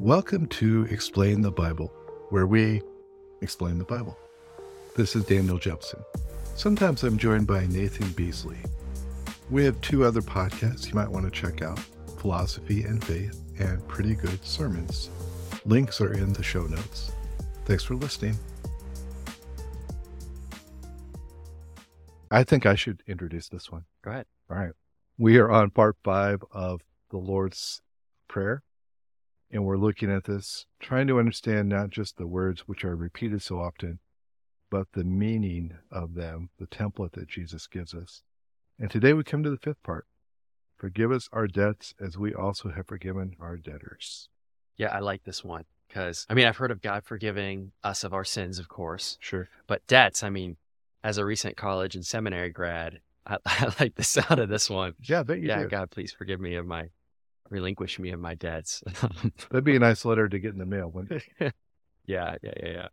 Welcome to Explain the Bible, where we explain the Bible. This is Daniel Jepson. Sometimes I'm joined by Nathan Beasley. We have two other podcasts you might want to check out Philosophy and Faith and Pretty Good Sermons. Links are in the show notes. Thanks for listening. I think I should introduce this one. Go ahead. All right. We are on part five of the Lord's Prayer. And we're looking at this, trying to understand not just the words which are repeated so often, but the meaning of them, the template that Jesus gives us. And today we come to the fifth part Forgive us our debts as we also have forgiven our debtors. Yeah, I like this one because, I mean, I've heard of God forgiving us of our sins, of course, Sure. but debts, I mean, as a recent college and seminary grad, I, I like the sound of this one. Yeah, I bet you yeah, do. God, please forgive me of my, relinquish me of my debts. That'd be a nice letter to get in the mail. Wouldn't it? yeah, yeah, yeah,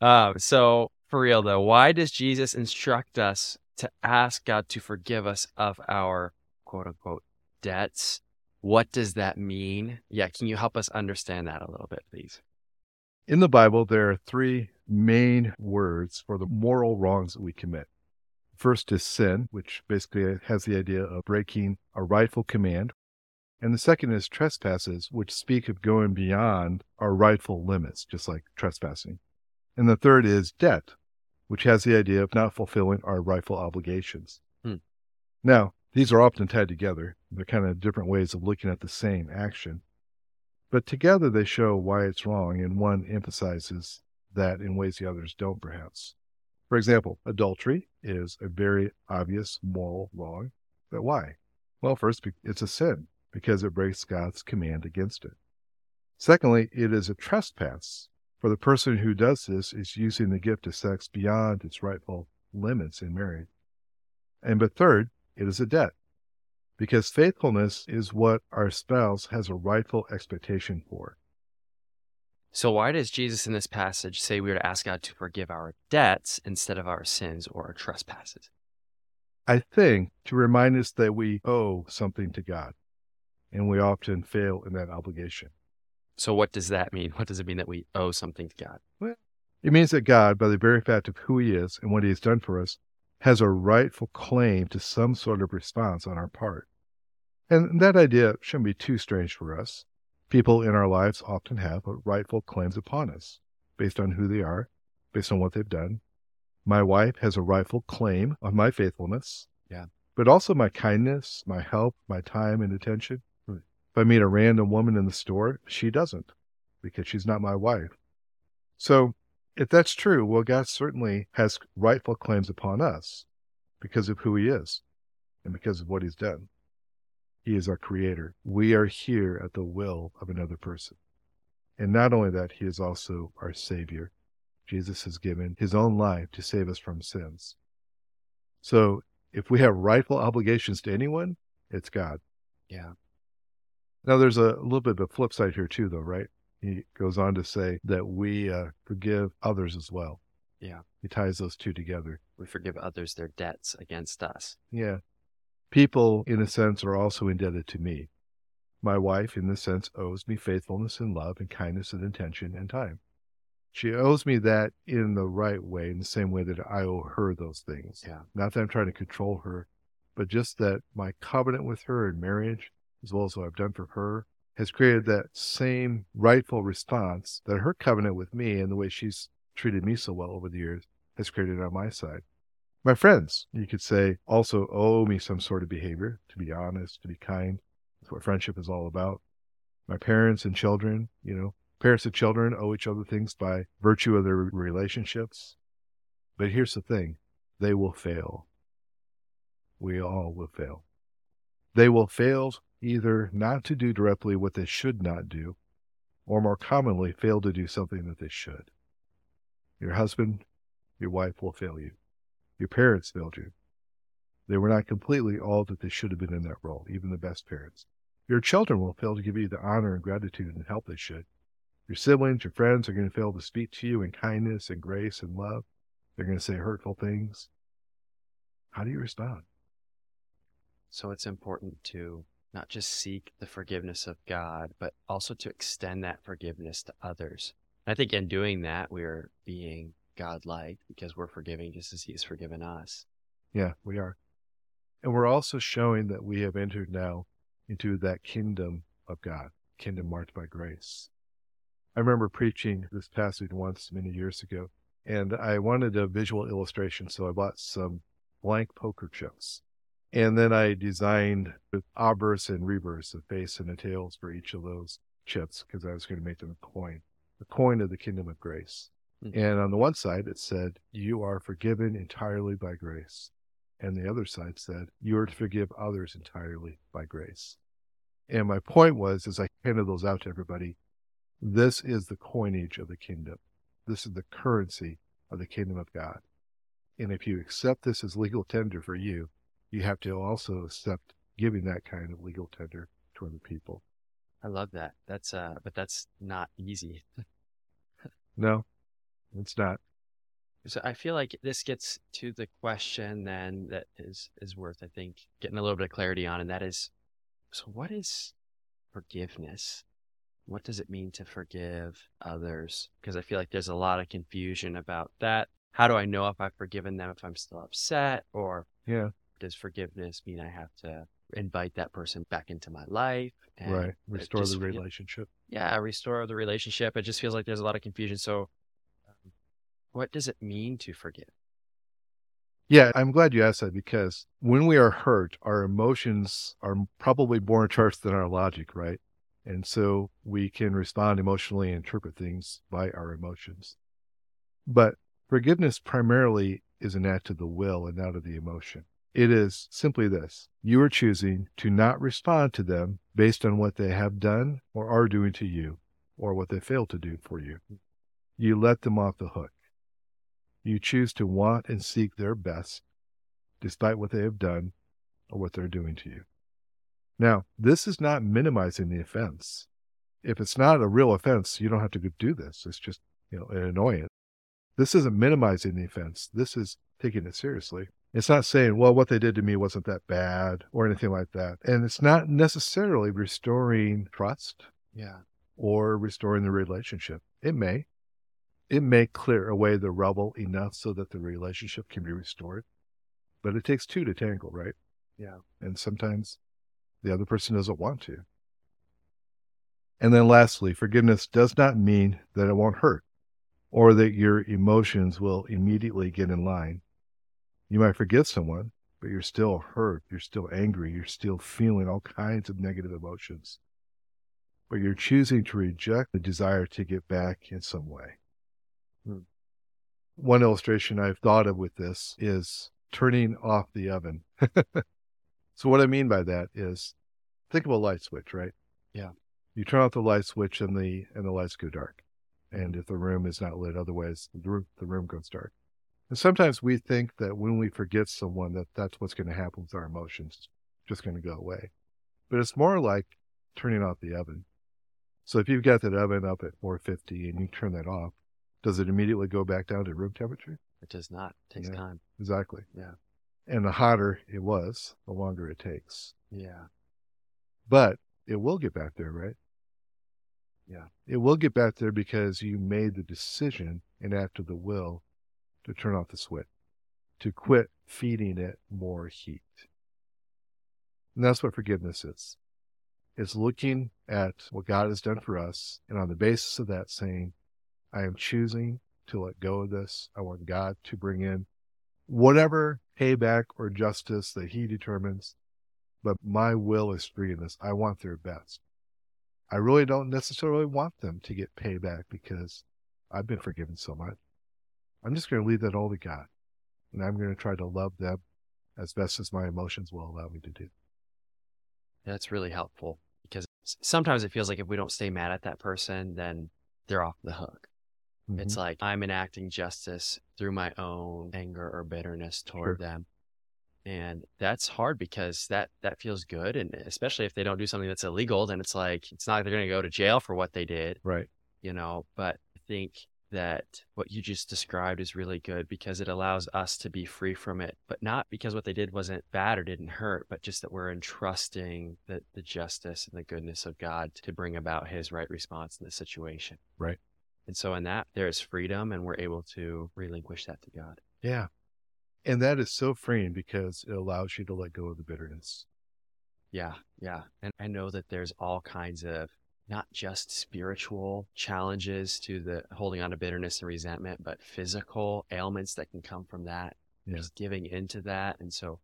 yeah. Um, so for real though, why does Jesus instruct us to ask God to forgive us of our quote unquote debts? What does that mean? Yeah, can you help us understand that a little bit, please? In the Bible, there are three main words for the moral wrongs that we commit. First is sin, which basically has the idea of breaking a rightful command. And the second is trespasses, which speak of going beyond our rightful limits, just like trespassing. And the third is debt, which has the idea of not fulfilling our rightful obligations. Hmm. Now, these are often tied together. They're kind of different ways of looking at the same action. But together they show why it's wrong, and one emphasizes that in ways the others don't, perhaps. For example, adultery is a very obvious moral wrong. But why? Well, first, it's a sin because it breaks God's command against it. Secondly, it is a trespass, for the person who does this is using the gift of sex beyond its rightful limits in marriage. And but third, it is a debt, because faithfulness is what our spouse has a rightful expectation for. So, why does Jesus in this passage say we are to ask God to forgive our debts instead of our sins or our trespasses? I think to remind us that we owe something to God, and we often fail in that obligation. So, what does that mean? What does it mean that we owe something to God? Well, It means that God, by the very fact of who He is and what He has done for us, has a rightful claim to some sort of response on our part. And that idea shouldn't be too strange for us. People in our lives often have rightful claims upon us based on who they are, based on what they've done. My wife has a rightful claim on my faithfulness. Yeah. But also my kindness, my help, my time and attention. If I meet a random woman in the store, she doesn't because she's not my wife. So if that's true, well, God certainly has rightful claims upon us because of who He is and because of what He's done. He is our creator. We are here at the will of another person. And not only that, He is also our Savior. Jesus has given His own life to save us from sins. So if we have rightful obligations to anyone, it's God. Yeah. Now, there's a little bit of a flip side here, too, though, right? He goes on to say that we uh, forgive others as well. Yeah. He ties those two together. We forgive others their debts against us. Yeah. People, in a sense, are also indebted to me. My wife, in this sense, owes me faithfulness and love and kindness and attention and time. She owes me that in the right way, in the same way that I owe her those things. Yeah. Not that I'm trying to control her, but just that my covenant with her in marriage, as well as what I've done for her, has created that same rightful response that her covenant with me and the way she's treated me so well over the years has created on my side. My friends, you could say, also owe me some sort of behavior to be honest, to be kind. That's what friendship is all about. My parents and children, you know, parents and children owe each other things by virtue of their relationships. But here's the thing they will fail. We all will fail. They will fail either not to do directly what they should not do, or more commonly, fail to do something that they should. Your husband, your wife will fail you. Your parents failed you. They were not completely all that they should have been in that role, even the best parents. Your children will fail to give you the honor and gratitude and help they should. Your siblings, your friends are going to fail to speak to you in kindness and grace and love. They're going to say hurtful things. How do you respond? So it's important to not just seek the forgiveness of God, but also to extend that forgiveness to others. And I think in doing that, we are being God-like because we're forgiving just as He has forgiven us. Yeah, we are. And we're also showing that we have entered now into that kingdom of God, kingdom marked by grace. I remember preaching this passage once many years ago, and I wanted a visual illustration, so I bought some blank poker chips. And then I designed the obverse and reverse, a face and the tails for each of those chips because I was going to make them a coin, the coin of the kingdom of grace. Mm-hmm. And on the one side, it said, You are forgiven entirely by grace. And the other side said, You are to forgive others entirely by grace. And my point was, as I handed those out to everybody, this is the coinage of the kingdom. This is the currency of the kingdom of God. And if you accept this as legal tender for you, you have to also accept giving that kind of legal tender to other people. I love that. That's uh but that's not easy. no. It's not. So I feel like this gets to the question then that is is worth I think getting a little bit of clarity on and that is so what is forgiveness? What does it mean to forgive others? Because I feel like there's a lot of confusion about that. How do I know if I've forgiven them if I'm still upset or yeah does forgiveness mean I have to invite that person back into my life? right. Restore the relationship. Yeah, restore the relationship. It just feels like there's a lot of confusion. So, um, what does it mean to forgive? Yeah, I'm glad you asked that because when we are hurt, our emotions are probably more in charge than our logic, right? And so we can respond emotionally and interpret things by our emotions. But forgiveness primarily is an act of the will and not of the emotion. It is simply this you are choosing to not respond to them based on what they have done or are doing to you or what they failed to do for you. You let them off the hook. You choose to want and seek their best despite what they have done or what they're doing to you. Now, this is not minimizing the offense. If it's not a real offense, you don't have to do this. It's just, you know, an annoyance. This isn't minimizing the offense. This is taking it seriously. It's not saying, well, what they did to me wasn't that bad or anything like that. And it's not necessarily restoring trust. Yeah. Or restoring the relationship. It may. It may clear away the rubble enough so that the relationship can be restored. But it takes two to tangle, right? Yeah. And sometimes the other person doesn't want to. And then lastly, forgiveness does not mean that it won't hurt or that your emotions will immediately get in line you might forgive someone, but you're still hurt. You're still angry. You're still feeling all kinds of negative emotions. But you're choosing to reject the desire to get back in some way. Hmm. One illustration I've thought of with this is turning off the oven. so, what I mean by that is think of a light switch, right? Yeah. You turn off the light switch and the and the lights go dark. And if the room is not lit, otherwise the room, the room goes dark. And sometimes we think that when we forget someone, that that's what's going to happen with our emotions, just going to go away. But it's more like turning off the oven. So if you've got that oven up at 450 and you turn that off, does it immediately go back down to room temperature? It does not. It takes yeah, time. Exactly. Yeah. And the hotter it was, the longer it takes. Yeah. But it will get back there, right? Yeah. It will get back there because you made the decision and act of the will to turn off the switch, to quit feeding it more heat. And that's what forgiveness is. It's looking at what God has done for us, and on the basis of that, saying, I am choosing to let go of this. I want God to bring in whatever payback or justice that He determines, but my will is free in this. I want their best. I really don't necessarily want them to get payback because I've been forgiven so much. I'm just going to leave that all to God. And I'm going to try to love them as best as my emotions will allow me to do. That's really helpful because sometimes it feels like if we don't stay mad at that person, then they're off the hook. Mm-hmm. It's like I'm enacting justice through my own anger or bitterness toward sure. them. And that's hard because that that feels good and especially if they don't do something that's illegal, then it's like it's not like they're going to go to jail for what they did. Right. You know, but I think that what you just described is really good because it allows us to be free from it, but not because what they did wasn't bad or didn't hurt, but just that we're entrusting the, the justice and the goodness of God to bring about his right response in the situation. Right. And so in that there is freedom and we're able to relinquish that to God. Yeah. And that is so freeing because it allows you to let go of the bitterness. Yeah, yeah. And I know that there's all kinds of not just spiritual challenges to the holding on to bitterness and resentment, but physical ailments that can come from that. Yeah. Just giving into that. And so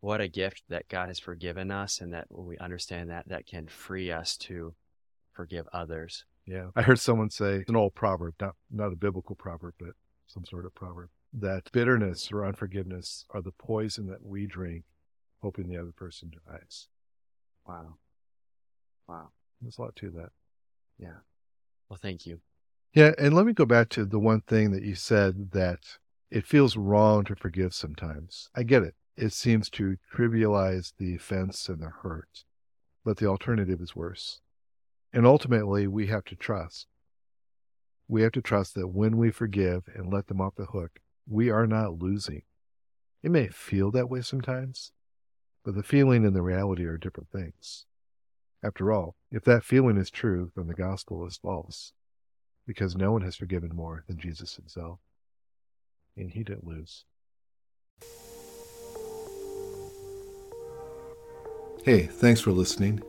what a gift that God has forgiven us and that when we understand that, that can free us to forgive others. Yeah. I heard someone say an old proverb, not not a biblical proverb, but some sort of proverb, that bitterness or unforgiveness are the poison that we drink, hoping the other person dies. Wow. Wow. There's a lot to that. Yeah. Well, thank you. Yeah, and let me go back to the one thing that you said that it feels wrong to forgive sometimes. I get it. It seems to trivialize the offense and the hurt, but the alternative is worse. And ultimately, we have to trust. We have to trust that when we forgive and let them off the hook, we are not losing. It may feel that way sometimes, but the feeling and the reality are different things. After all, if that feeling is true, then the gospel is false, because no one has forgiven more than Jesus himself. And he didn't lose. Hey, thanks for listening.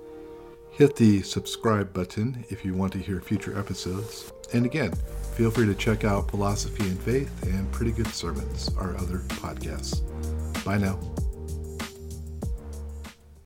Hit the subscribe button if you want to hear future episodes. And again, feel free to check out Philosophy and Faith and Pretty Good Sermons, our other podcasts. Bye now.